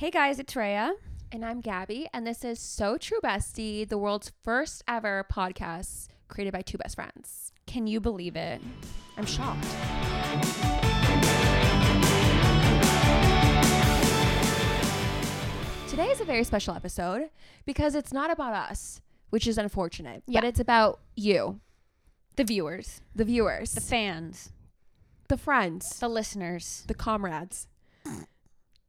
Hey guys, it's Rhea. And I'm Gabby, and this is So True Bestie, the world's first ever podcast created by two best friends. Can you believe it? I'm shocked. Today is a very special episode because it's not about us, which is unfortunate, Yeah. but it's about you, The viewers, the viewers, the fans, the friends, the listeners, the comrades.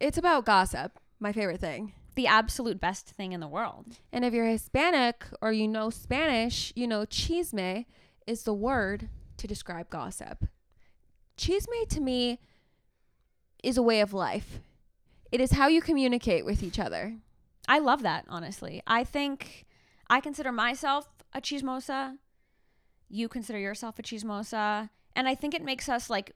It's about gossip, my favorite thing. the absolute best thing in the world. And if you're Hispanic or you know Spanish, you know chisme is the word to describe gossip. Chisme to me is a way of life. It is how you communicate with each other. I love that, honestly. I think I consider myself a chismosa. You consider yourself a chismosa. And I think it makes us like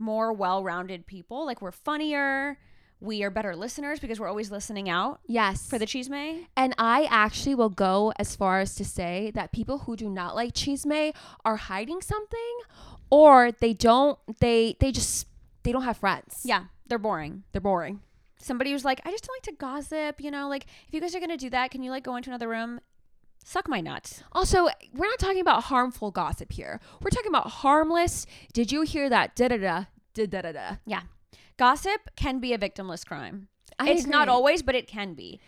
more well rounded people. Like we're funnier. We are better listeners because we're always listening out Yes. for the chisme. and I actually will go as far as to say that people who do not like chisme are hiding something or they don't they they just they don't have friends. Yeah, they're boring. They're boring. somebody who's like, I just don't like to gossip, you know, like if you guys are gonna do that, can you like go into another room? Suck my nuts. Also, we're not talking about harmful gossip here. We're talking about harmless. Did you hear that? Da da da da da da da. Yeah. Gossip can be a victimless crime. I it's not always, but it can be.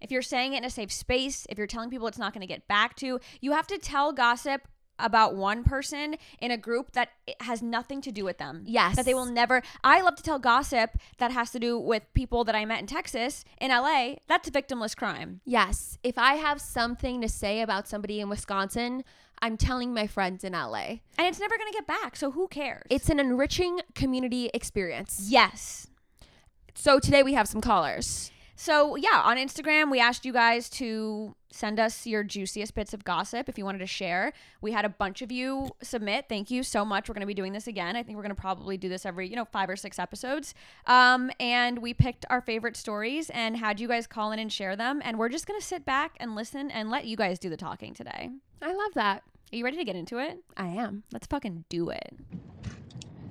If you're saying it in a safe space, if you're telling people it's not going to get back to, you have to tell gossip about one person in a group that it has nothing to do with them. Yes. That they will never. I love to tell gossip that has to do with people that I met in Texas, in LA. That's a victimless crime. Yes. If I have something to say about somebody in Wisconsin, I'm telling my friends in LA. And it's never going to get back. So who cares? It's an enriching community experience. yes. So today we have some callers. So, yeah, on Instagram, we asked you guys to send us your juiciest bits of gossip if you wanted to share. We had a bunch of you submit. Thank you so much. We're going to be doing this again. I think we're going to probably do this every, you know, five or six episodes. Um, and we picked our favorite stories and had you guys call in and share them. And we're just going to sit back and listen and let you guys do the talking today. I love that. Are you ready to get into it? I am. Let's fucking do it.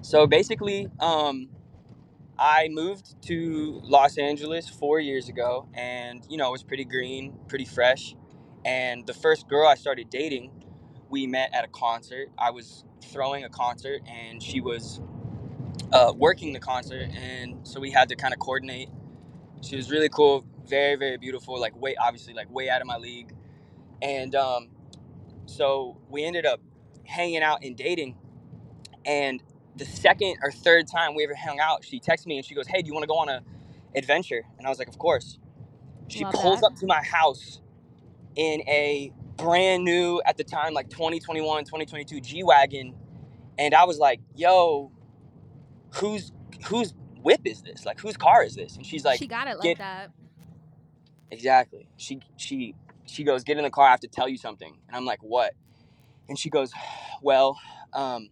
So basically, um, I moved to Los Angeles four years ago, and you know it was pretty green, pretty fresh. And the first girl I started dating, we met at a concert. I was throwing a concert, and she was uh, working the concert, and so we had to kind of coordinate. She was really cool, very very beautiful, like way obviously like way out of my league, and um, so we ended up hanging out and dating, and the second or third time we ever hung out, she texted me and she goes, "Hey, do you want to go on a adventure?" And I was like, "Of course." She Love pulls that. up to my house in a brand new at the time like 2021, 2022 G-Wagon, and I was like, "Yo, whose whose whip is this? Like whose car is this?" And she's like, she got it like get- that. Exactly. She she she goes, get in the car. I have to tell you something. And I'm like, what? And she goes, well, um,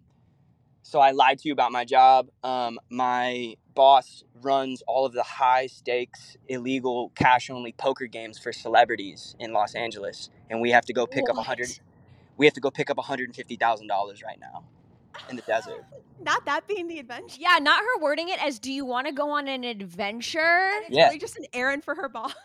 so I lied to you about my job. Um, my boss runs all of the high stakes, illegal, cash only poker games for celebrities in Los Angeles, and we have to go pick up a hundred. We have to go pick up hundred and fifty thousand dollars right now in the desert. Not that being the adventure. Yeah, not her wording it as do you want to go on an adventure? It's Yeah. really just an errand for her boss.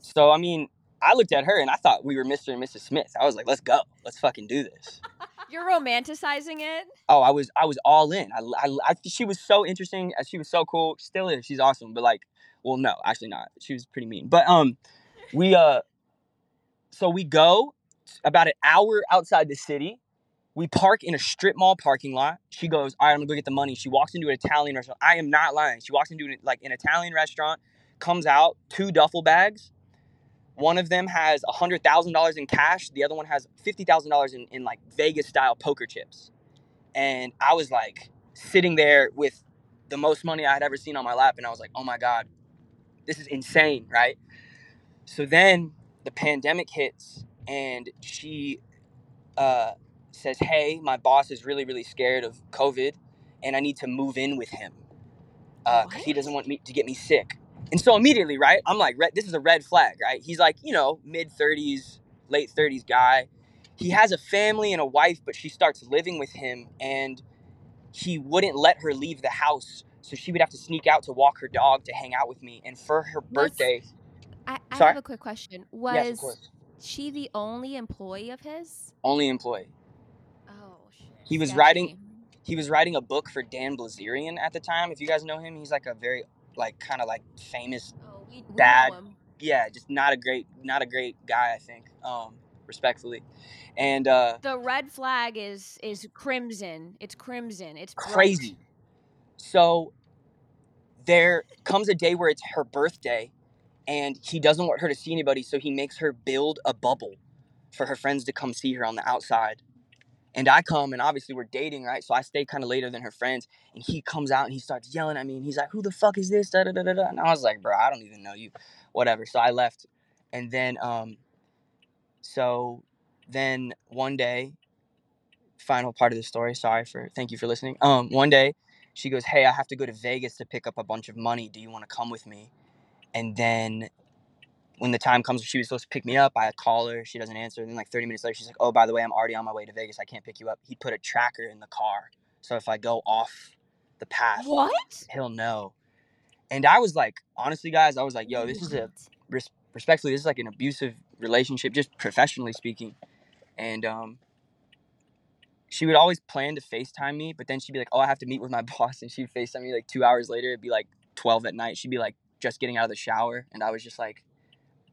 So I mean, I looked at her and I thought we were Mr. and Mrs. Smith. I was like, let's go, let's fucking do this. You're romanticizing it. oh, I was I was all in. I, I, I she was so interesting. uh, She was so cool. Still is. She's awesome. But like, well, no, actually not. She was pretty mean. But um, we uh, so we go about an hour outside the city. We park in a strip mall parking lot. She goes, all right, I'm gonna go get the money. She walks into an Italian restaurant. I am not lying. She walks into an, like an Italian restaurant, comes out two duffel bags. One of them has hundred thousand dollars in cash. The other one has fifty thousand dollars in in like Vegas style poker chips and I was like sitting there with the most money I had ever seen on my lap, and I was like, oh my god, this is insane, right? So then the pandemic hits, and she uh, says, hey, my boss is really really scared of COVID, and I need to move in with him because he doesn't want me to get me sick. And so immediately, right, I'm like, red, this is a red flag, right? He's like, you know, mid 30s, late 30s guy. He has a family and a wife, but she starts living with him, and he wouldn't let her leave the house So she would have to sneak out to walk her dog to hang out with me. And for her birthday, I, I have a quick question. Was yes, she the only employee of his? only employee. Oh shit. He was writing- He was writing a book for Dan Bilzerian at the time. If you guys know him, he's like a very like kind of like famous Oh, we, we bad- know him. yeah, just not a great, not a great guy. I think, um, respectfully, and uh, The red flag is is crimson. It's crimson. It's bright. crazy. So there comes a day where it's her birthday, and he doesn't want her to see anybody, so he makes her build a bubble for her friends to come see her on the outside. And I come, and obviously we're dating, right? So I stay kind of later than her friends, and he comes out and he starts yelling at me, and he's like, "Who the fuck is this?" Da da da da. And I was like, "Bro, I don't even know you." Whatever. So I left, and then um, so then one day, final part of the story. Sorry for. Thank you for listening. Um, one day, she goes, "Hey, I have to go to Vegas to pick up a bunch of money. Do you want to come with me?" And then when the time comes, she was supposed to pick me up. I call her. She doesn't answer. And Then like 30 minutes later, she's like, "Oh, by the way, I'm already on my way to Vegas. I can't pick you up." He put a tracker in the car, so if I go off the path, What? he'll know. And I was like, honestly, guys, I was like, "Yo, this is a res- respectfully, this is like an abusive relationship, just professionally speaking." And um, she would always plan to FaceTime me, but then she'd be like, "Oh, I have to meet with my boss," and she'd FaceTime me like two hours later. It'd be like twelve at night. She'd be like just getting out of the shower, and I was just like,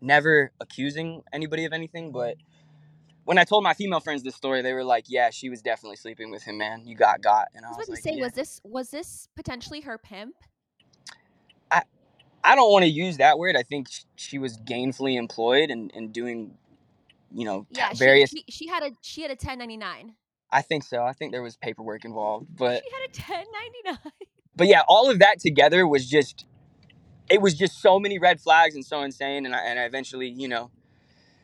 never accusing anybody of anything, but. Mm-hmm. When I told my female friends this story, they were like, "Yeah, she was definitely sleeping with him, man. You got got." And I I was was like, say, yeah. was this was this potentially her pimp? I I don't want to use that word. I think she was gainfully employed and, and doing, you know, Yeah, she, various. she she had a she had a 1099. I think so. I think there was paperwork involved, but She had a 1099. but yeah, all of that together was just, it was just so many red flags and so insane, and I and I eventually, you know,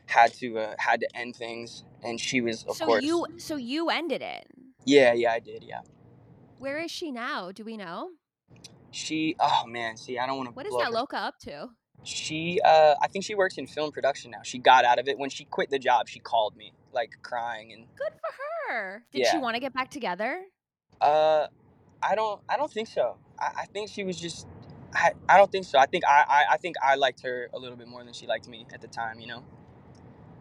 had to uh, had to end things, and she was of so course. you so you ended it. Yeah, yeah, I did. Yeah, Where is she now? Do we know? she. Oh man, see, I don't want to. What is that Loca up to? She, uh, I think she works in film production now. She got out of it when she quit the job. She called me like crying and Good for her. Did she want to get back together? Uh, I don't. I don't think so. I, I think she was just. I, I don't think so. I think I, I I think I liked her a little bit more than she liked me at the time. You know.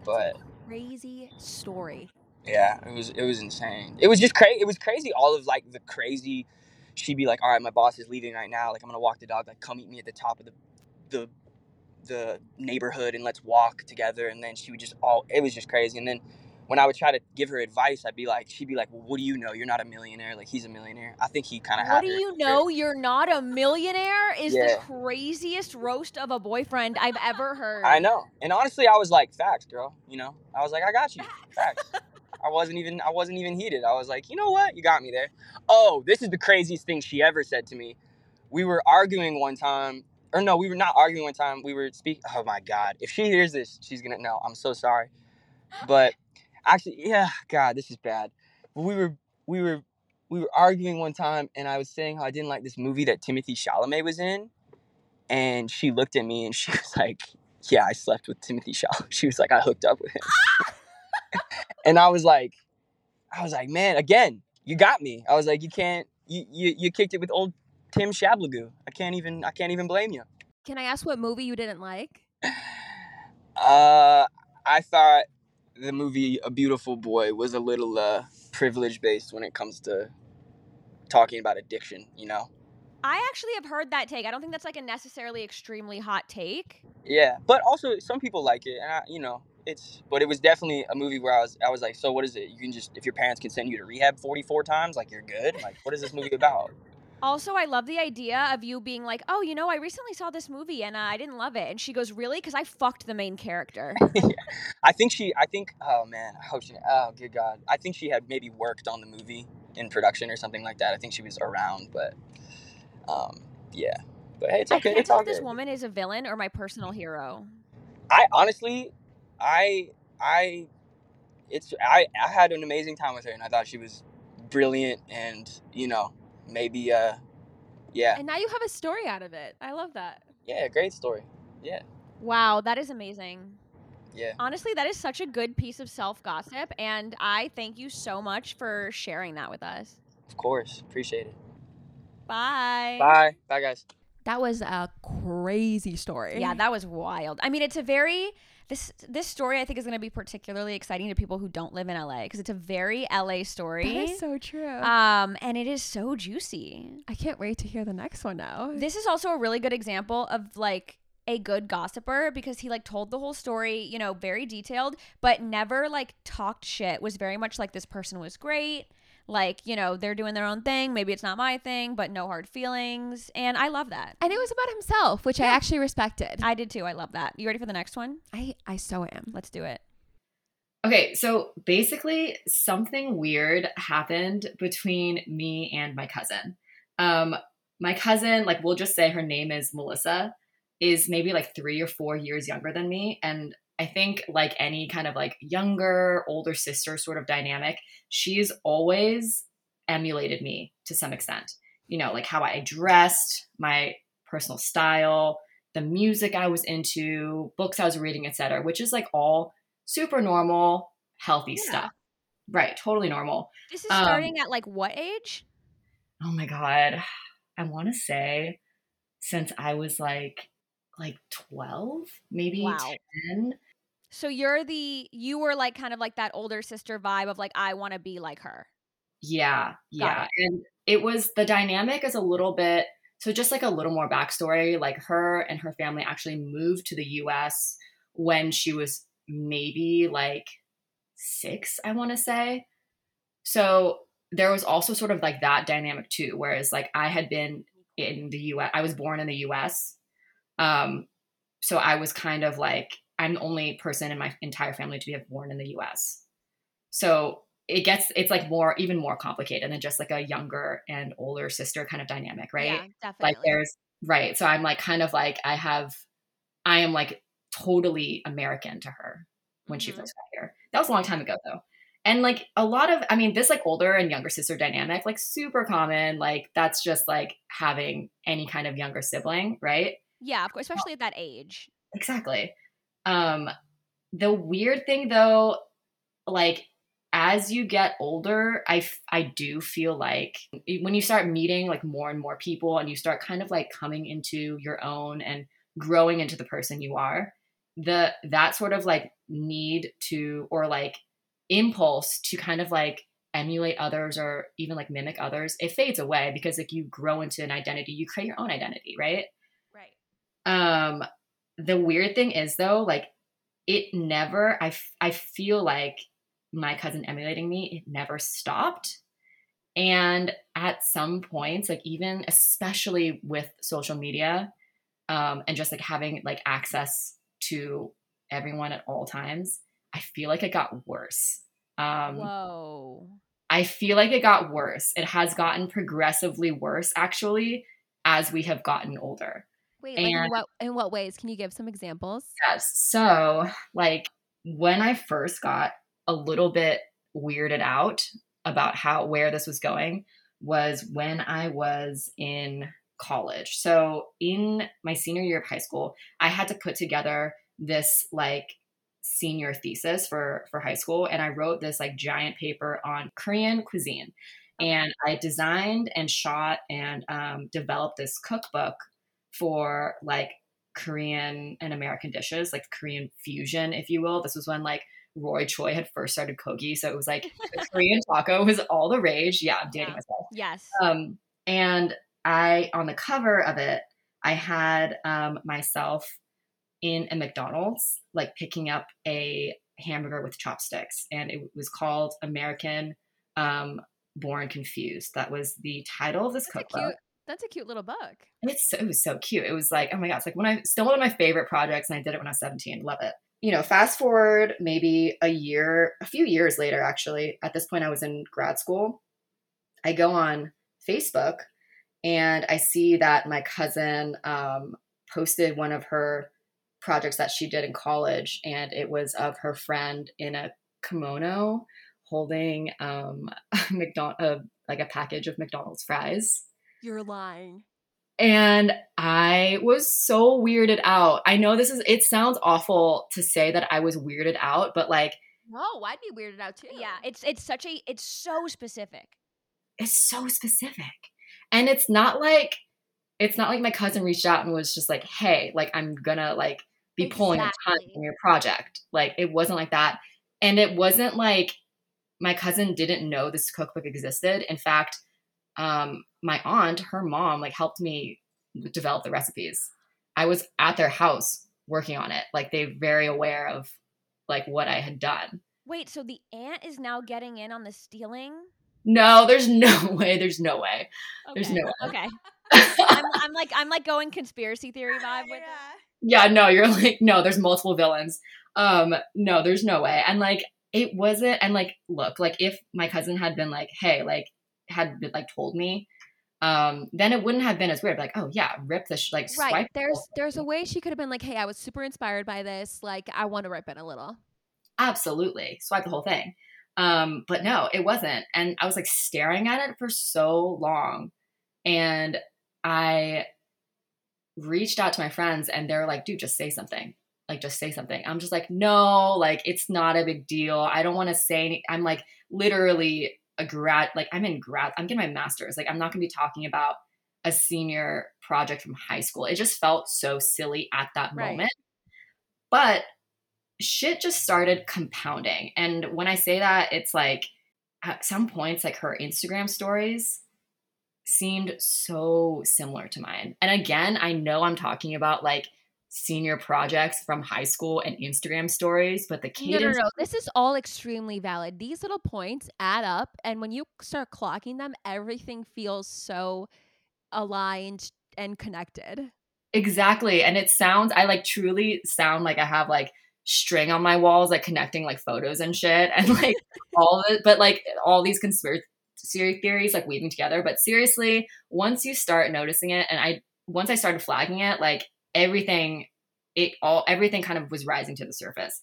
But Crazy story. yeah, it was it was insane. It was just crazy. It was crazy. All of like the crazy. She'd be like, "All right, my boss is leaving right now. Like, I'm gonna walk the dog. Like, come meet me at the top of the, the, the neighborhood, and let's walk together." And then she would just all. It was just crazy. And then when I would try to give her advice, I'd be like, she'd be like, "Well, what do you know? You're not a millionaire. Like, he's a millionaire. I think he kind of had." What do you know? You're not a millionaire is Yeah. the craziest roast of a boyfriend I've ever heard. I know. And honestly, I was like, "Facts, girl." You know, I was like, "I got you." Facts. I wasn't even I wasn't even heated. I was like, "You know what? You got me there." Oh, this is the craziest thing she ever said to me. We were arguing one time, or no, we were not arguing one time. We were speaking. Oh my god! If she hears this, she's gonna know. I'm so sorry. But actually, yeah, God, this is bad. But we were we were we were arguing one time, and I was saying how I didn't like this movie that Timothée Chalamet was in, and she looked at me and she was like, "Yeah, I slept with Timothée Chalamet." She was like, "I hooked up with him," and I was like, I was like, man, again, you got me. I was like, you can't, you you, you kicked it with old Tim Shablagoo. I can't even, I can't even blame you. Can I ask what movie you didn't like? Uh, I thought the movie A Beautiful Boy was a little uh privilege based when it comes to talking about addiction. You know. I actually have heard that take. I don't think that's like a necessarily extremely hot take. Yeah, but also some people like it, and I, you know, it's. But it was definitely a movie where I was, I was like, so what is it? You can just, if your parents can send you to rehab forty four times, like you're good. Like, what is this movie about? Also, I love the idea of you being like, "Oh, you know, I recently saw this movie and uh, I didn't love it." And she goes, "Really? Because I fucked the main character." I think she. I think. Oh man. I hope she. Oh good God. I think she had maybe worked on the movie in production or something like that. I think she was around, but um, yeah. But hey, it's I okay. can't It's tell if this woman is a villain or my personal hero. I honestly, I, I, it's I. I had an amazing time with her, and I thought she was brilliant, and you know, maybe uh, yeah, And now you have a story out of it. I love that. yeah, great story. Yeah, Wow, that is amazing. yeah. Honestly, that is such a good piece of self gossip, and I thank you so much for sharing that with us. Of course, appreciate it. Bye. Bye. Bye, guys. That was a crazy story. Yeah, that was wild. I mean, it's a very this this story I think is going to be particularly exciting to people who don't live in LA because it's a very LA story. that is so true. um, and it is so juicy. I can't wait to hear the next one now. This is also a really good example of like a good gossiper because he like told the whole story, you know, very detailed, but never like talked shit. Was very much like this person was great. Like, you know, they're doing their own thing. Maybe it's not my thing, but no hard feelings. And I love that. and it was about himself, which I actually respected. I did too. I love that. You ready for the next one? I, I so am. Let's do it. Okay, so basically, something weird happened between me and my cousin. Um, my cousin, like we'll just say her name is Melissa, is maybe like three or four years younger than me, and I think like any kind of like younger older sister sort of dynamic, she's always emulated me to some extent. You know, like how I dressed, my personal style, the music I was into, books I was reading, etc., which is like all super normal, healthy Yeah. stuff. Right, totally normal. This is Um, starting at like what age? Oh my god. I want to say since I was like like 12, maybe Wow. 10. So you're the you were like kind of like that older sister vibe of like I want to be like her. Yeah, yeah. it. And it was the dynamic is a little bit so just like a little more backstory, like her and her family actually moved to the US when she was maybe like six, I want to say. So there was also sort of like that dynamic too, whereas like I had been in the US, I was born in the US. Um, so I was kind of like, I'm the only person in my entire family to be born in the US. So it gets it's like more even more complicated than just like a younger and older sister kind of dynamic, right? Yeah, definitely. Like there's right. So I'm like kind of like I have I am like totally American to her when she Mhm. first got here. That was a long time ago though. And like a lot of I mean this like older and younger sister dynamic like super common like that's just like having any kind of younger sibling, right? Yeah, of course, especially at that age. Exactly. Um the weird thing though like as you get older I f- I do feel like when you start meeting like more and more people and you start kind of like coming into your own and growing into the person you are the that sort of like need to or like impulse to kind of like emulate others or even like mimic others it fades away because like you grow into an identity you create your own identity Right. Um the weird thing is though like it never I, I feel like my cousin emulating me it never stopped and at some points like even especially with social media um and just like having like access to everyone at all times i feel like it got worse um Whoa. I feel like it got worse. It has gotten progressively worse, actually, as we have gotten older. Wait, like in And- what in what ways? Can you give some examples? Yes. So, like, when I first got a little bit weirded out about how where this was going was when I was in college. So, in my senior year of high school, I had to put together this like senior thesis for for high school and I wrote this like giant paper on Korean cuisine. And I designed and shot and um, developed this cookbook for like Korean and American dishes, like Korean fusion, if you will. This was when like Roy Choi had first started Kogi, so it was like Korean taco was all the rage. Yeah, I'm dating Yeah. myself. Yes. Um, and I on the cover of it, I had um, myself in a McDonald's, like picking up a hamburger with chopsticks, and it was called American um, Born Confused. That was the title of this That's cookbook. That's a cute little book. And it's so, so cute. It was like, oh my gosh, like when I still one of my favorite projects, and I did it when I was 17. Love it. You know, fast forward maybe a year, a few years later, actually. At this point, I was in grad school. I go on Facebook and I see that my cousin um, posted one of her projects that she did in college, and it was of her friend in a kimono holding um, McDonald, uh, like a package of McDonald's fries. You're lying. And I was so weirded out. I know this is, it sounds awful to say that I was weirded out, but like, No, I'd be weirded out too. Yeah, it's it's such a it's so specific. it's so specific. And it's not like it's not like my cousin reached out and was just like, "Hey, like I'm gonna like be pulling a ton Exactly. from your project." Like it wasn't like that, and it wasn't like my cousin didn't know this cookbook existed. In fact, um, my aunt, her mom, like helped me develop the recipes. I was at their house working on it. Like they're very aware of like what I had done. Wait, so the aunt is now getting in on the stealing? No, there's no way. There's no way. There's no way. Okay. I'm, I'm like I'm like going conspiracy theory vibe with it. yeah no you're like no there's multiple villains um no there's no way and like it wasn't and like look like if my cousin had been like hey like had been, like told me um then it wouldn't have been as weird. Like oh yeah rip the sh- like Right. swipe There's there's a way she could have been like, "Hey, I was super inspired by this. Like, I want to rip it a little." absolutely. Swipe the whole thing. Um but no it wasn't. And i was like staring at it for so long. And i reached out to my friends and they're like dude just say something. Like just say something. I'm just like no like it's not a big deal. I don't want to say any i'm like literally a grad like i'm in grad i'm getting my master's like i'm not going to be talking about a senior project from high school it just felt so silly at that Right. moment but shit just started compounding. And when I say that, it's like at some points, like her Instagram stories seemed so similar to mine. And again, I know I'm talking about like senior projects from high school and Instagram stories, but the No, no, no. This is all extremely valid. These little points add up, and when you start clocking them, everything feels so aligned and connected. Exactly. And it sounds, I like truly sound like I have like string on my walls, like connecting like photos and shit and like all of it, but like all these conspiracy theories like weaving together. But seriously, once you start noticing it, and I, once I started flagging it, like everything, it all, everything kind of was rising to the surface.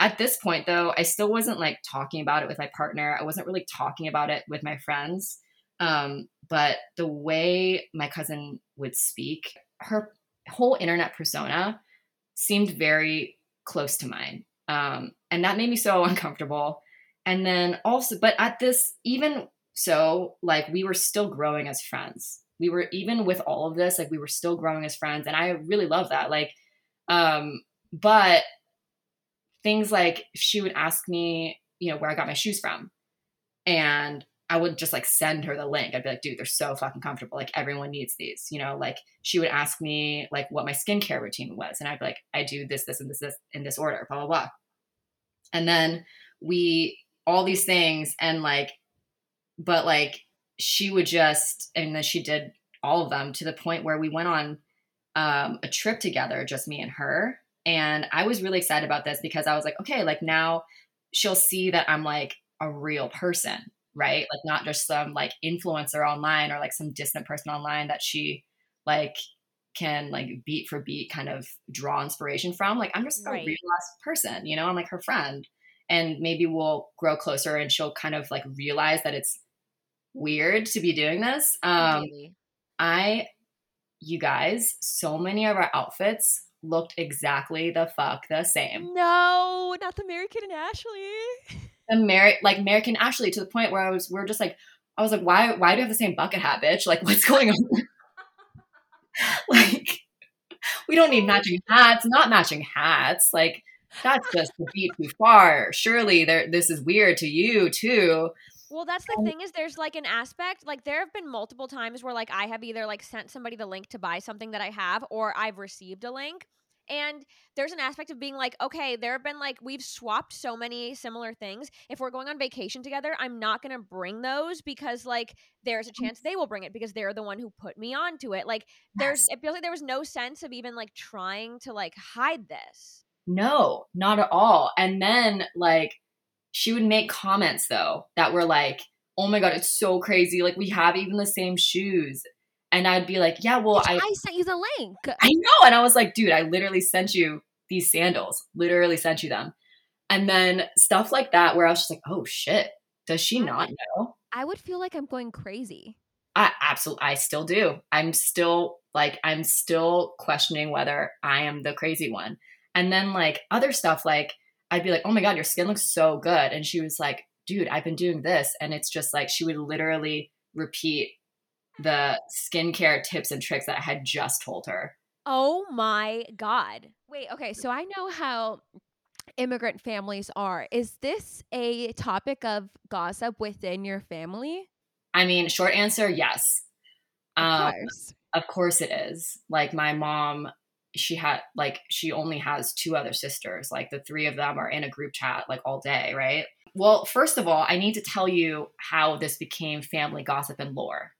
At this point, though, I still wasn't like talking about it with my partner. I wasn't really talking about it with my friends. Um, but the way my cousin would speak, her whole internet persona seemed very close to mine. Um, and that made me so uncomfortable. And then also, but at this, even so, like we were still growing as friends. We were, even with all of this, like we were still growing as friends. And I really love that. Like, um, but things like she would ask me, you know, where I got my shoes from. And I would just like send her the link. I'd be like, dude, they're so fucking comfortable. Like everyone needs these, you know, like she would ask me like what my skincare routine was. And I'd be like, I do this, this, and this, this in this order, blah, blah, blah. And then we, all these things and like, but like she would just, and then she did all of them to the point where we went on um, a trip together, just me and her. And I was really excited about this because I was like, okay, like now she'll see that I'm like a real person, right? Like not just some like influencer online or like some distant person online that she like can like beat for beat kind of draw inspiration from. Like I'm just a real ass person, you know, I'm like her friend. And maybe we'll grow closer and she'll kind of like realize that it's weird to be doing this. Um Completely. I, you guys, so many of our outfits looked exactly the fuck the same. no, not the Mary Kate and Ashley. Ameri- like American Ashley to the point where I was, we are just like, I was like, why, why do you have the same bucket hat, bitch? Like, what's going on? like, we don't need matching hats, not matching hats. Like, that's just a beat too far. Surely there, this is weird to you too. Well, that's the Um, thing is there's like an aspect like there have been multiple times where like I have either like sent somebody the link to buy something that I have or I've received a link. And there's an aspect of being like, okay, there have been like we've swapped so many similar things. If we're going on vacation together, I'm not going to bring those because like there's a chance they will bring it because they're the one who put me onto it. Like there's it feels like there was no sense of even like trying to like hide this. No, not at all. And then like she would make comments though that were like, "Oh my god, it's so crazy! Like we have even the same shoes." And I'd be like, "Yeah, well, I I sent you the link. I know." And I was like, "Dude, I literally sent you these sandals. Literally sent you them." And then stuff like that where I was just like, "Oh shit, does she not know?" I would feel like I'm going crazy. I absolutely I still do. I'm still like I'm still questioning whether I am the crazy one. And then like other stuff like I'd be like, "Oh my god, your skin looks so good." And she was like, "Dude, I've been doing this." And it's just like she would literally repeat the skincare tips and tricks that I had just told her. Oh my god. Wait, okay, so I know how immigrant families are. Is this a topic of gossip within your family? I mean, short answer, yes. Of Um, course. Of course it is. Like my mom, she had like she only has two other sisters. Like the three of them are in a group chat like all day, right? Well, first of all, I need to tell you how this became family gossip and lore.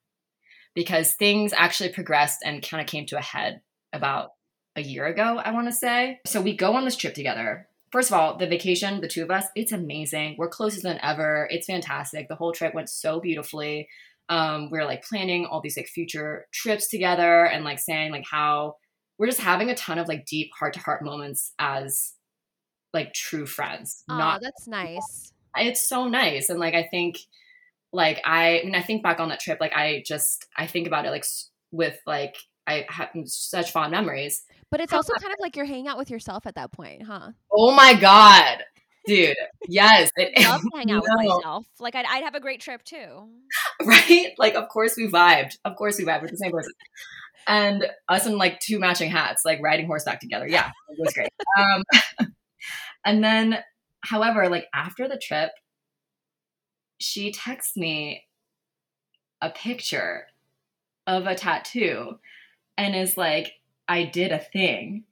Because things actually progressed and kind of came to a head about a year ago, I want to say. So we go on this trip together. First of all, the vacation, the two of us, it's amazing. We're closer than ever. It's fantastic. The whole trip went so beautifully um, we are like planning all these like future trips together and like saying like how we're just having a ton of like deep heart to heart moments as like true friends. Oh, Not that's nice. it's so nice and like I think like I, I mean I think back on that trip like I just I think about it like with like I have such fond memories. But it's also kind of like you're hanging out with yourself at that point, huh? Oh my god, dude! Yes, it, Love to hang out with myself. Like I'd, I'd have a great trip too. right? Like, of course we vibed. Of course we vibed with the same person. And us in like two matching hats, like riding horseback together. Yeah, it was great. Um, and then, however, like after the trip, she texts me a picture of a tattoo and is like, I did a thing.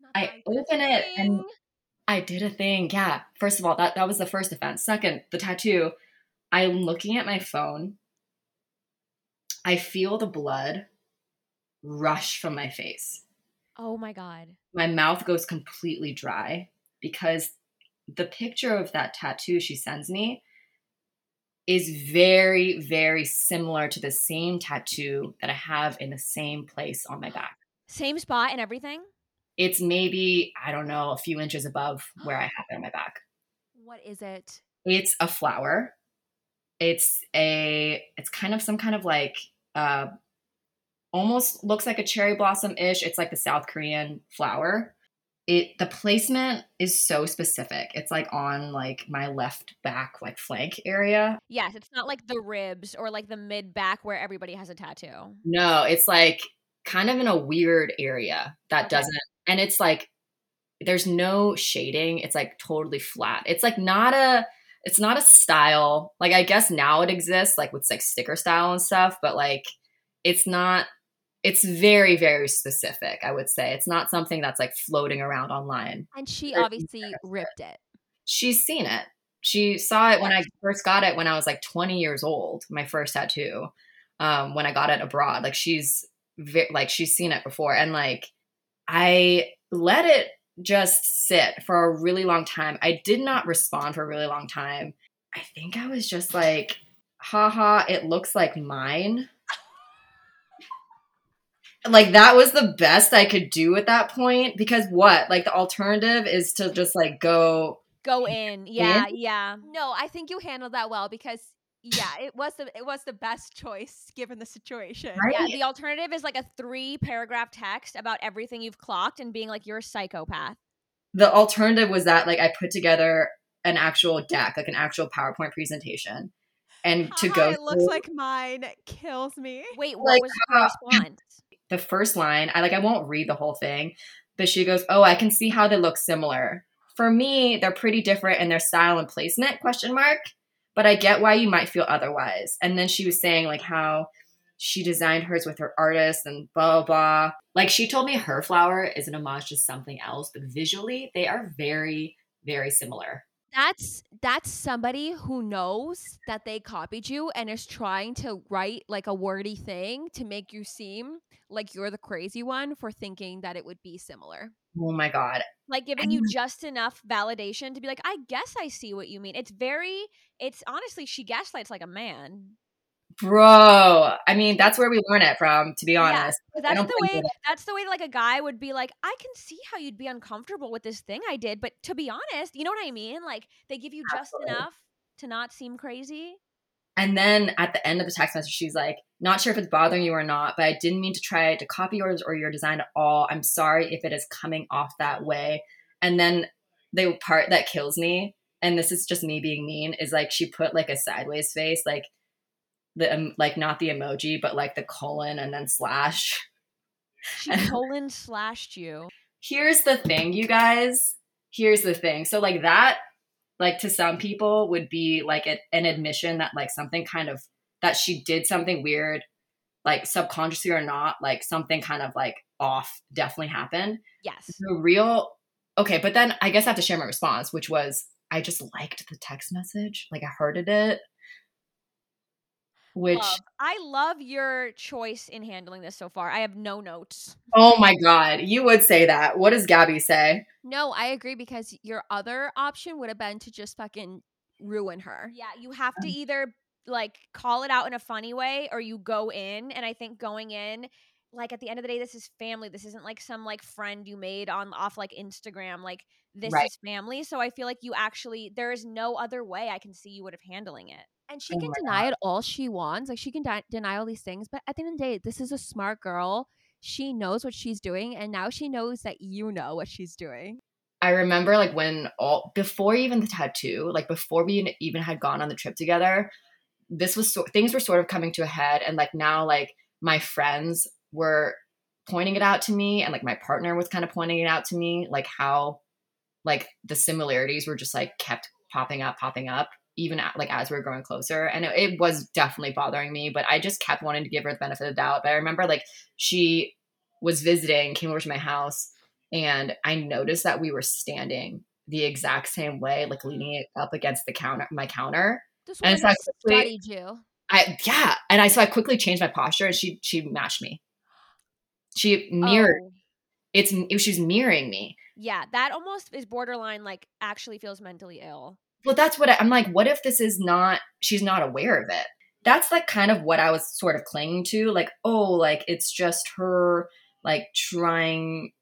Not I open it and- I did a thing. Yeah. First of all, that, that was the first offense. Second, the tattoo. I'm looking at my phone. I feel the blood rush from my face. Oh my god. My mouth goes completely dry because the picture of that tattoo she sends me is very, very similar to the same tattoo that I have in the same place on my back. Same spot and everything. It's maybe, I don't know, a few inches above where I have it on my back. What is it? it's a flower it's a it's kind of some kind of like uh almost looks like a cherry blossom ish it's like the south korean flower. It the placement is so specific. It's like on like my left back like flank area. Yes, it's not like the ribs or like the mid back where everybody has a tattoo. no it's like kind of in a weird area that Okay. doesn't and it's like there's no shading. It's like totally flat. It's like not a it's not a style. Like i guess now it exists like with like sticker style and stuff but like it's not it's very very specific i would say. It's not something that's like floating around online. And she obviously ripped it. she's seen it. She saw it when i first got it when i was like 20 years old my first tattoo um when i got it abroad. Like she's ve- like she's seen it before. And like i let it just sit for a really long time. I did not respond for a really long time. I think i was just like haha it looks like mine like that was the best i could do at that point because what like the alternative is to just like go Go in. Yeah, yeah. No, I think you handled that well because yeah, it was the it was the best choice given the situation. Right? Yeah, the alternative is like a three paragraph text about everything you've clocked and being like, you're a psychopath. the alternative was that like I put together an actual deck, like an actual PowerPoint presentation, and to go. it looks through like mine kills me. Wait, what Like, was her uh, response? The first line, I like I won't read the whole thing, but she goes, "Oh, I can see how they look similar. For me, they're pretty different in their style and placement." Question mark. But I get why you might feel otherwise. And then she was saying like how she designed hers with her artist and blah blah blah. Like she told me her flower is an homage to something else, but visually they are very very similar. That's that's somebody who knows that they copied you and is trying to write like a wordy thing to make you seem like you're the crazy one for thinking that it would be similar. Oh my god. Like giving you just enough validation to be like, I guess I see what you mean. It's very, it's honestly, she gaslights like a man. Bro, I mean, that's where we learn it from, to be Yeah, honest. I that's the way. that- That's the way like a guy would be like, I can see how you'd be uncomfortable with this thing I did, but to be honest, you know what I mean? Like they give you just enough to not seem crazy. And then at the end of the text message, she's like, not sure if it's bothering you or not, but I didn't mean to try to copy yours or your design at all. I'm sorry if it is coming off that way. And then the part that kills me, and this is just me being mean, is like she put like a sideways face, like the um, like not the emoji, but like the colon and then slash. She colon slashed you. Here's the thing, you guys. Here's the thing. So like that, like to some people would be like a, an admission that like something kind of that she did something weird, like subconsciously or not, like something kind of like off definitely happened. Yes. The real okay, but then I guess I have to share my response, which was I just liked the text message. Like I hearted it. Which Love. I love your choice in handling this so far. I have no notes. oh my god, you would say that. What does Gabby say? No, I agree because your other option would have been to just fucking ruin her. Yeah, you have Um to either like call it out in a funny way or you go in. And I think going in, like at the end of the day, this is family. This isn't like some like friend you made on off like Instagram. Like this Right. is family. So I feel like you actually there is no other way I can see you would have handling it. And she Oh can deny it all she wants. Like she can di- deny all these things, but at the end of the day, this is a smart girl. She knows what she's doing, and now she knows that you know what she's doing. I remember like when all before even the tattoo, like before we even had gone on the trip together, this was so, things were sort of coming to a head, and like now like my friends were pointing it out to me, and like my partner was kind of pointing it out to me, like how like the similarities were just like kept popping up, popping up, even at, like as we were growing closer, and it, it was definitely bothering me. But I just kept wanting to give her the benefit of the doubt. But I remember like she was visiting, came over to my house and I noticed that we were standing the exact same way, like leaning it up against the counter, my counter. This And so I quickly- studied you. I yeah, and I so I quickly changed my posture, and she she matched me. She mirrored. Oh, It's it, she was mirroring me. yeah, that almost is borderline like actually feels mentally ill. Well, that's what I, I'm like. What if this is not? She's not aware of it. That's like kind of what I was sort of clinging to. Like, oh, like it's just her like trying,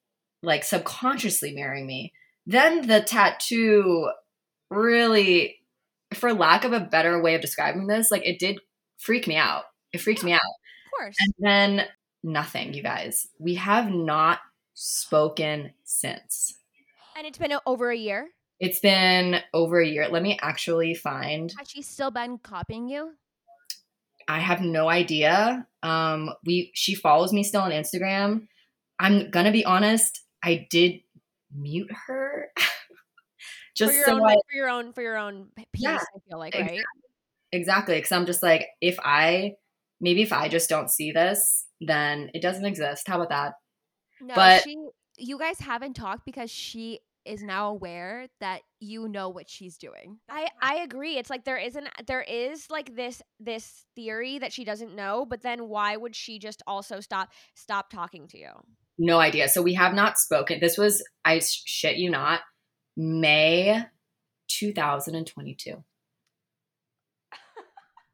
like subconsciously marrying me. Then the tattoo really, for lack of a better way of describing this, like it did freak me out. It freaked me out. Of course. And then nothing, you guys. We have not spoken since. And it's been over a year. It's been over a year. Let me actually find. Has she still been copying you? I have no idea. Um, we she follows me still on Instagram. I'm gonna be honest. I did mute her, just for your so own I, for your own for your own peace, Yeah, I feel like, exactly. right? exactly because I'm just like if I maybe if I just don't see this, then it doesn't exist. How about that? No, But- she. You guys haven't talked because she is now aware that you know what she's doing. I I agree. It's like there isn't there is like this this theory that she doesn't know, but then why would she just also stop stop talking to you? No idea. So we have not spoken. This was I sh- shit you not, May 2022,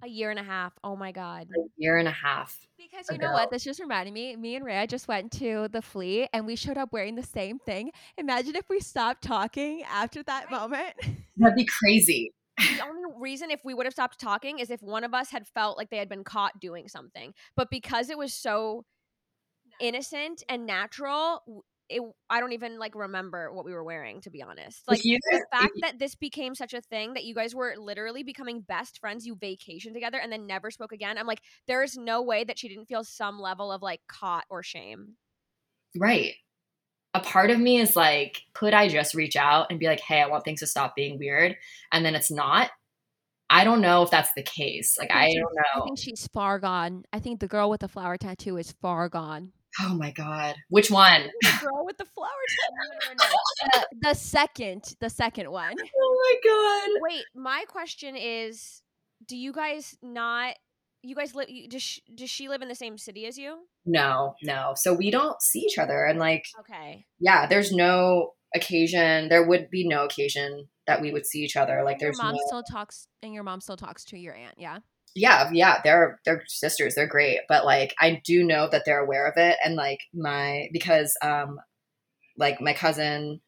A year and a half. Oh my god. a year and a half. Because you know what? This just reminded me. Me and Rhea just went to the flea and we showed up wearing the same thing. Imagine if we stopped talking after that moment. That'd be crazy. the only reason if we would have stopped talking is if one of us had felt like they had been caught doing something. But because it was so innocent and natural, it I don't even like remember what we were wearing to be honest. Like you the fact that this became such a thing that you guys were literally becoming best friends, you vacation together and then never spoke again. I'm like, there is no way that she didn't feel some level of like caught or shame. right. A part of me is like, could I just reach out and be like, hey, I want things to stop being weird? And then it's not. I don't know if that's the case. Like, I don't know. I think she's far gone. I think the girl with the flower tattoo is far gone. Oh my God. Which one? The girl with the flower tattoo. the, the second, the second one. Oh my God. Wait, my question is, do you guys not? You guys live? Does she, does she live in the same city as you? No, no. So we don't see each other. And like, Okay. yeah, there's no occasion. There would be no occasion that we would see each other. Like, your there's mom no. still talks, and your mom still talks to your aunt. Yeah. Yeah yeah they're they're sisters they're great but like i do know that they're aware of it and like my because um like my cousin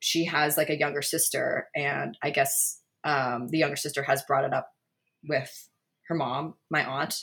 she has like a younger sister and i guess um the younger sister has brought it up with her mom my aunt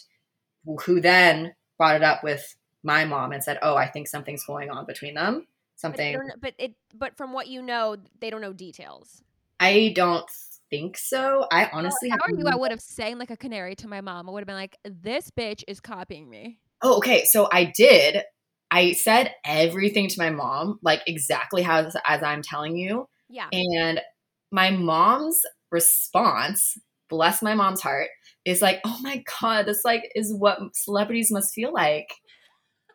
who- then brought it up with my mom and said oh i think something's going on between them something don't, but it but from what you know, they don't know details. I don't think so. I oh, honestly How have are you? I would have sang like a canary to my mom. I would have been like, "This bitch is copying me." Oh, okay. So I did. I said everything to my mom, like exactly how as I'm telling you. Yeah. And my mom's response, bless my mom's heart, is like, "Oh my god, this like is what celebrities must feel like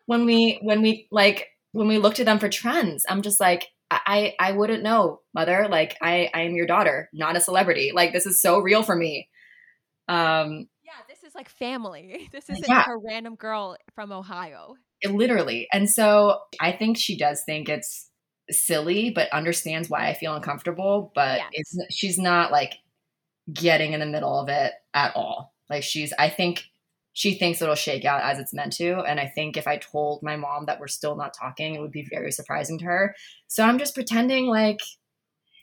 when we when we like when we look to them for trends." I'm just like, I I wouldn't know, mother. Like I I am your daughter, not a celebrity. Like this is so real for me. Um, Yeah, this is like family. This isn't Yeah. a random girl from Ohio. It literally. And so I think she does think it's silly, but understands why I feel uncomfortable. But Yes. it's she's not like getting in the middle of it at all. Like she's I think she thinks it'll shake out as it's meant to. And I think if I told my mom that we're still not talking, it would be very surprising to her. So I'm just pretending like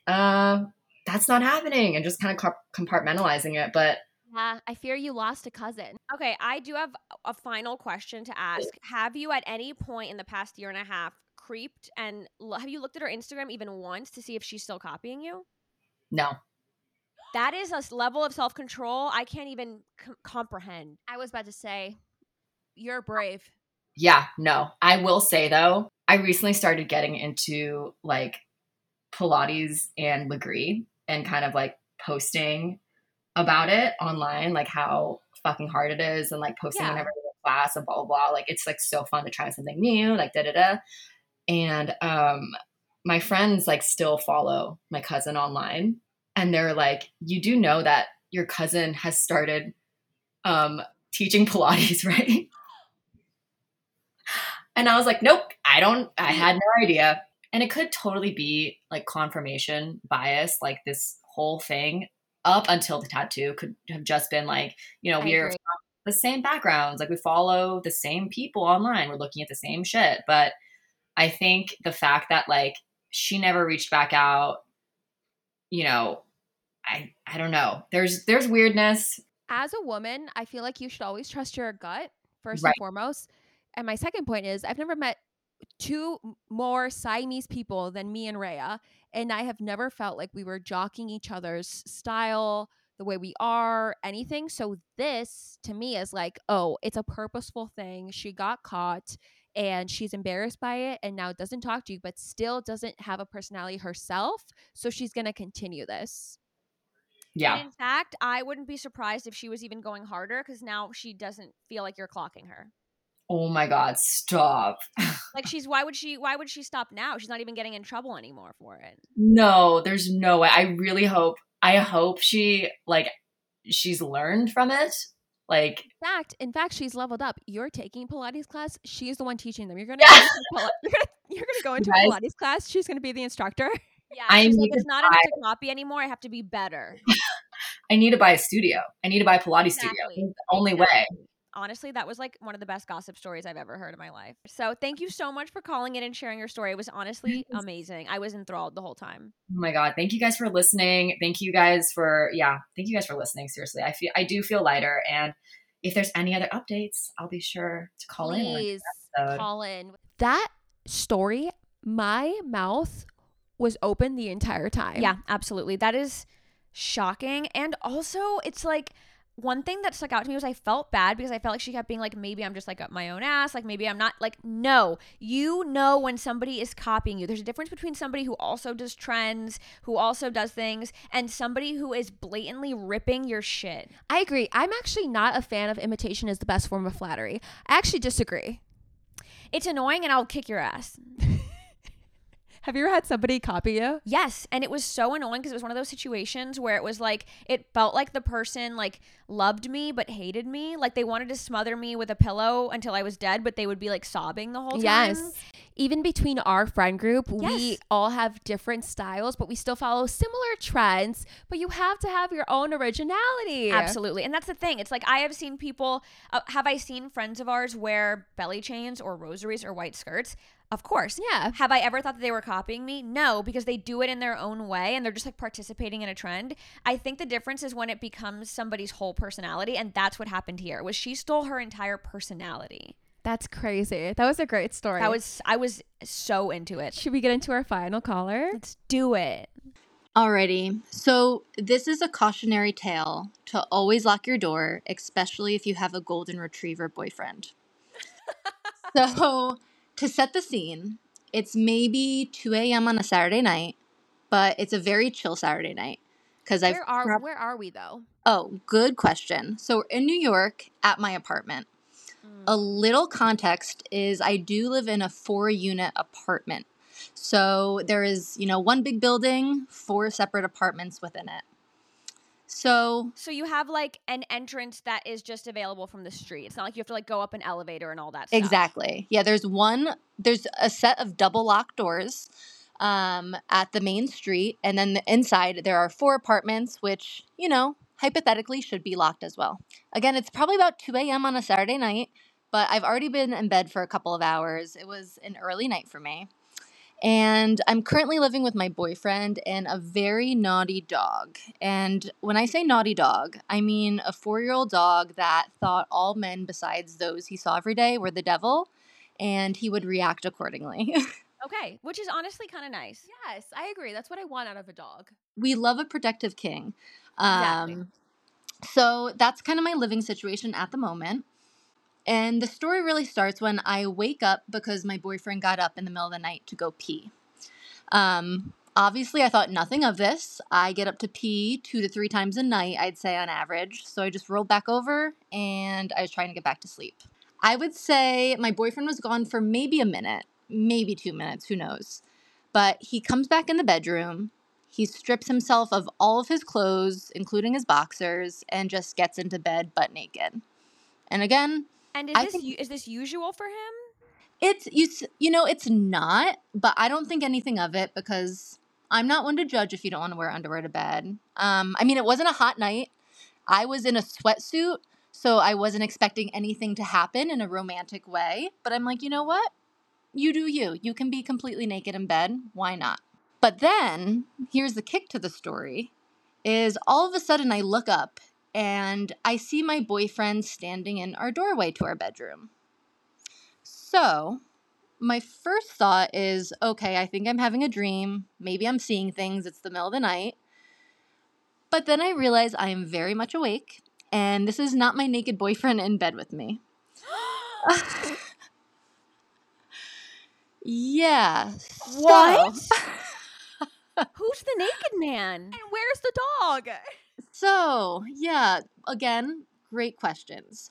uh that's not happening and just kind of compartmentalizing it. But Yeah, I fear you lost a cousin. Okay, I do have a final question to ask. Have you at any point in the past year and a half creeped and have you looked at her Instagram even once to see if she's still copying you? no. That is a s- level of self control I can't even com- comprehend. I was about to say, you're brave. Yeah, no. I will say though, I recently started getting into like Pilates and Lagree and kind of like posting about it online, like how fucking hard it is and like posting Yeah. whenever I class and blah blah blah. Like it's like so fun to try something new, like da da da. And um my friends like still follow my cousin online and they're like, you do know that your cousin has started um teaching Pilates, right? And I was like, nope, I don't, I had no idea. And it could totally be like confirmation bias, like this whole thing up until the tattoo could have just been like, you know, we're the same backgrounds, like we follow the same people online, we're looking at the same shit. But I think the fact that like she never reached back out, you know, I I don't know. There's there's weirdness. As a woman, I feel like you should always trust your gut first Right. and foremost. And my second point is, I've never met two more Siamese people than me and Raya, and I have never felt like we were jocking each other's style, the way we are, anything. So this to me is like, oh, it's a purposeful thing. She got caught and she's embarrassed by it and now doesn't talk to you, but still doesn't have a personality herself. So she's gonna continue this. Yeah. And in fact, I wouldn't be surprised if she was even going harder because now she doesn't feel like you're clocking her. Oh my god, stop. Like she's why would she why would she stop now? She's not even getting in trouble anymore for it. No, there's no way. I really hope. I hope she like she's learned from it. Like in fact, in fact, she's leveled up. You're taking Pilates class. She's the one teaching them. You're gonna Yeah. go into Pila- you're gonna you're gonna go into Guys. Pilates class. She's gonna be the instructor. Yeah, I she's need like, to it's not enough to copy anymore. I have to be better. I need to buy a studio. I need to buy a Pilates studio. It's the only way. Exactly. Honestly, that was like one of the best gossip stories I've ever heard in my life. So thank you so much for calling in and sharing your story. It was honestly amazing. I was enthralled the whole time. Oh my god, thank you guys for listening. Thank you guys for yeah, thank you guys for listening. Seriously, I feel I do feel lighter, and if there's any other updates, I'll be sure to call in. on Please the call in. That story, my mouth was open the entire time. Yeah, absolutely. That is shocking. And also, it's like one thing that stuck out to me was I felt bad because I felt like she kept being like, maybe I'm just like up my own ass. Like, maybe I'm not. Like, no, you know when somebody is copying you. There's a difference between somebody who also does trends, who also does things, and somebody who is blatantly ripping your shit. I agree. I'm actually not a fan of imitation as the best form of flattery. I actually disagree. It's annoying and I'll kick your ass. Have you ever had somebody copy you? Yes, and it was so annoying because it was one of those situations where it was like it felt like the person like loved me but hated me. Like they wanted to smother me with a pillow until I was dead, but they would be like sobbing the whole time. Yes. Even between our friend group, we all have different styles, but we still follow similar trends. But you have to have your own originality. Absolutely. And that's the thing. It's like I have seen people uh, have I seen friends of ours wear belly chains or rosaries or white skirts? Of course. Yeah. Have I ever thought that they were copying me? No, because they do it in their own way and they're just like participating in a trend. I think the difference is when it becomes somebody's whole personality and that's what happened here. Was she stole her entire personality. That's crazy. That was a great story. That was I was so into it. Should we get into our final caller? Let's do it. Alrighty, so this is a cautionary tale to always lock your door, especially if you have a golden retriever boyfriend. so, to set the scene, it's maybe 2 a.m. on a Saturday night, but it's a very chill Saturday night. Because I've Where are where are we though? oh, good question. So we're in New York at my apartment. A mm. little context is I do live in a four unit apartment. So there is, you know, one big building, four separate apartments within it. So So you have like an entrance that is just available from the street. It's not like you have to like go up an elevator and all that stuff. Exactly. Yeah, there's one there's a set of double locked doors um at the main street and then the inside there are four apartments which, you know, hypothetically should be locked as well. Again, it's probably about 2 a.m. on a Saturday night, but I've already been in bed for a couple of hours. It was an early night for me. And I'm currently living with my boyfriend and a very naughty dog. And when I say naughty dog, I mean a four year old dog that thought all men besides those he saw every day were the devil, and he would react accordingly. Okay, which is honestly kind of nice. Yes, I agree. That's what I want out of a dog. we love a protective king. Exactly. Um, so that's kind of my living situation at the moment. And the story really starts when I wake up because my boyfriend got up in the middle of the night to go pee. Um, obviously, I thought nothing of this. I get up to pee two to three times a night, I'd say on average. So I just rolled back over and I was trying to get back to sleep. I would say my boyfriend was gone for maybe a minute, maybe two minutes, who knows. But he comes back in the bedroom. He strips himself of all of his clothes, including his boxers, and just gets into bed butt naked. And again, And is I this think- is this usual for him? it's you you know it's not, but I don't think anything of it because I'm not one to judge if you don't want to wear underwear to bed. Um, I mean, it wasn't a hot night. I was in a sweatsuit, so I wasn't expecting anything to happen in a romantic way. But I'm like, you know what? You do you. You can be completely naked in bed. Why not? But then here's the kick to the story: is all of a sudden I look up and I see my boyfriend standing in our doorway to our bedroom. So, my first thought is okay, I think I'm having a dream. Maybe I'm seeing things. It's the middle of the night. But then I realize I am very much awake, and this is not my naked boyfriend in bed with me. yeah. What? Who's the naked man? And where's the dog? So, yeah, again, great questions.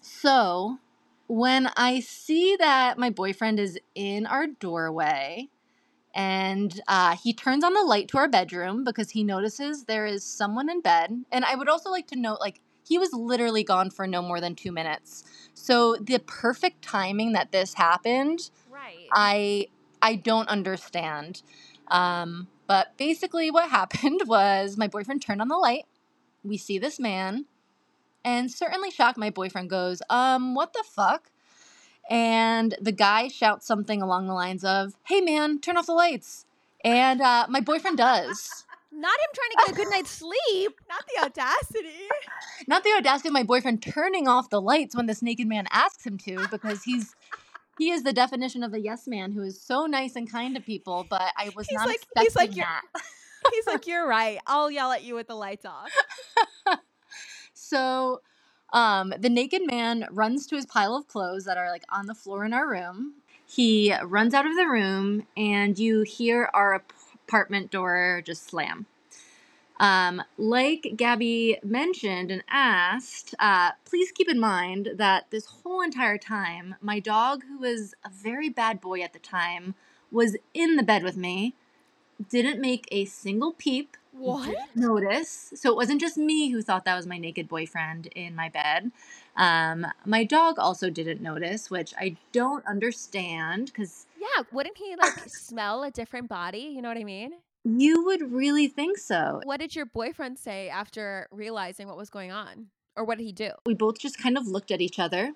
So, when I see that my boyfriend is in our doorway and uh, he turns on the light to our bedroom because he notices there is someone in bed, and I would also like to note, like, he was literally gone for no more than two minutes. So, the perfect timing that this happened Right. I I don't understand. Um, but basically, what happened was my boyfriend turned on the light. We see this man, and certainly shocked, my boyfriend goes, "Um, what the fuck?" And the guy shouts something along the lines of, "Hey, man, turn off the lights." And uh, my boyfriend does. Not him trying to get a good night's sleep. Not the audacity. Not the audacity of my boyfriend turning off the lights when this naked man asks him to, because he's he is the definition of a yes man who is so nice and kind to people. But I was He's not like- expecting he's like, "You're- that. He's like, you're right. I'll yell at you with the lights off. So um, the naked man runs to his pile of clothes that are like on the floor in our room. He runs out of the room, and you hear our apartment door just slam. Um, like Gabby mentioned and asked, uh, please keep in mind that this whole entire time, my dog, who was a very bad boy at the time, was in the bed with me, didn't make a single peep, What? notice. So it wasn't just me who thought that was my naked boyfriend in my bed. Um, my dog also didn't notice, which I don't understand because Yeah, wouldn't he like smell a different body? You know what I mean? You would really think so. What did your boyfriend say after realizing what was going on? Or what did he do? We both just kind of looked at each other.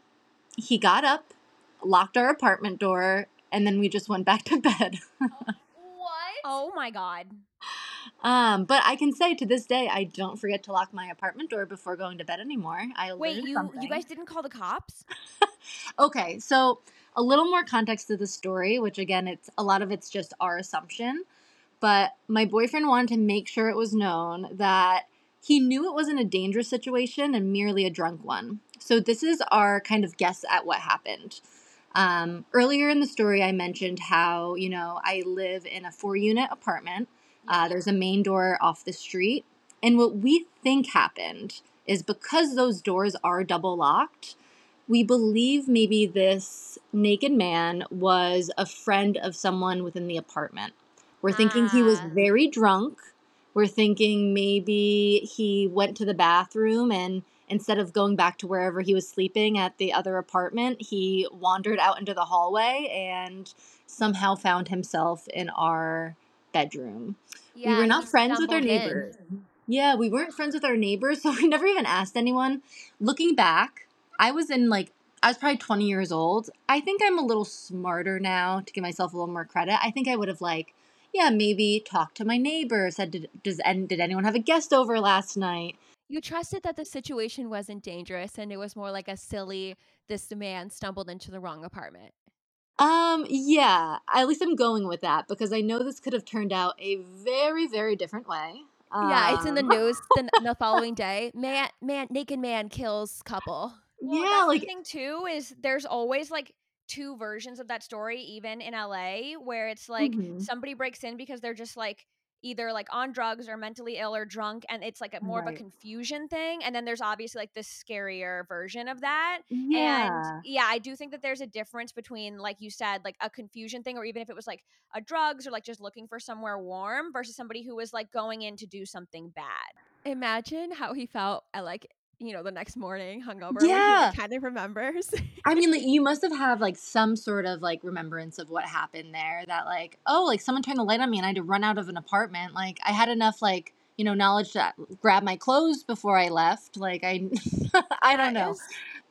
He got up, locked our apartment door, and then we just went back to bed. What? Oh my god. um, but I can say to this day, I don't forget to lock my apartment door before going to bed anymore. I Wait, you something. you guys didn't call the cops? Okay, so a little more context to the story, which again, it's a lot of it's just our assumption. But my boyfriend wanted to make sure it was known that he knew it wasn't a dangerous situation and merely a drunk one. So, this is our kind of guess at what happened. Um, earlier in the story, I mentioned how, you know, I live in a four unit apartment. Uh, there's a main door off the street. And what we think happened is because those doors are double locked, we believe maybe this naked man was a friend of someone within the apartment. We're thinking he was Ah. very drunk. We're thinking maybe he went to the bathroom and instead of going back to wherever he was sleeping at the other apartment, he wandered out into the hallway and somehow found himself in our bedroom. we were not friends with our stumbled in. neighbors. Yeah, we weren't friends with our neighbors, so we never even asked anyone. Looking back, I was in like I was probably 20 years old. I think I'm a little smarter now to give myself a little more credit. I think I would have like, yeah, maybe talk to my neighbor, said did, does and did anyone have a guest over last night? You trusted that the situation wasn't dangerous and it was more like a silly, this man stumbled into the wrong apartment. Um, yeah, at least I'm going with that because I know this could have turned out a very, very different way. yeah, it's in the Um, news the, the following day. Man, man, naked man kills couple. Well, yeah, that's like the thing too is there's always like two versions of that story, even in LA, where it's like Mhm. somebody breaks in because they're just like either like on drugs or mentally ill or drunk, and it's like a, more of a confusion thing. And then there's obviously like this scarier version of that. yeah. And yeah, I do think that there's a difference between, like you said, like a confusion thing, or even if it was like a drugs or like just looking for somewhere warm versus somebody who was like going in to do something bad. Imagine how he felt at like, you know, the next morning hungover. Yeah. Kind of remembers. I mean, like you must have had like some sort of like remembrance of what happened there. That like, oh, like someone turned the light on me and I had to run out of an apartment. Like I had enough like you know knowledge to uh, grab my clothes before I left. Like I, I don't know. is-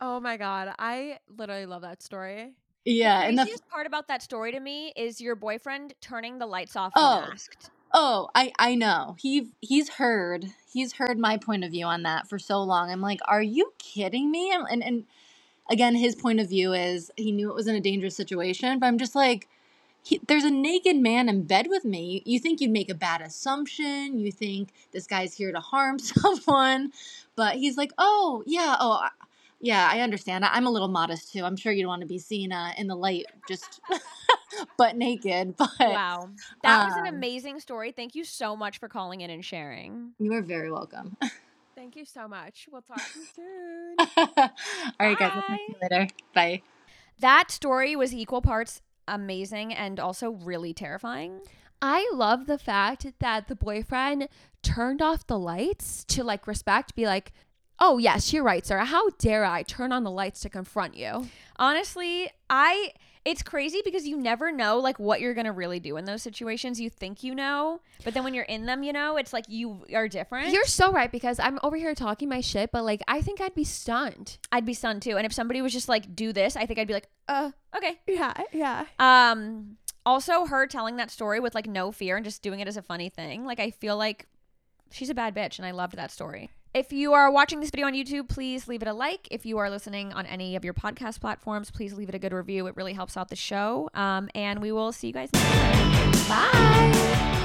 oh my God. I literally love that story. yeah, the and the craziest part about that story to me is your boyfriend turning the lights off Oh. when asked. Oh, I I know. He he's heard he's heard my point of view on that for so long. I'm like, are you kidding me? And and, again, his point of view is he knew it was in a dangerous situation, but I'm just like, he, there's a naked man in bed with me. You think you'd make a bad assumption. You think this guy's here to harm someone, but he's like, oh yeah, oh. Yeah, I understand. I- I'm a little modest too. I'm sure you don't want to be seen uh, in the light, just butt naked. But Wow. That was an um, amazing story. Thank you so much for calling in and sharing. you are very welcome. Thank you so much. We'll talk to you soon. All right, guys. I'll talk to you later. Bye. That story was equal parts amazing and also really terrifying. I love the fact that the boyfriend turned off the lights to like respect, be like, oh, yes, you're right, Sarah. How dare I turn on the lights to confront you? Honestly, I it's crazy because you never know like what you're to really do in those situations. You think you know, but then when you're in them, you know, it's like you are different. You're so right because I'm over here talking my shit, but like, I think I'd be stunned. I'd be stunned too. And if somebody was just like do this, I think I'd be like, "Uh, okay." Yeah, yeah. Um also her telling that story with like no fear and just doing it as a funny thing. Like I feel like she's a bad bitch and I loved that story. If you are watching this video on YouTube, please leave it a like. If you are listening on any of your podcast platforms, please leave it a good review. It really helps out the show. Um, and we will see you guys next time. Bye.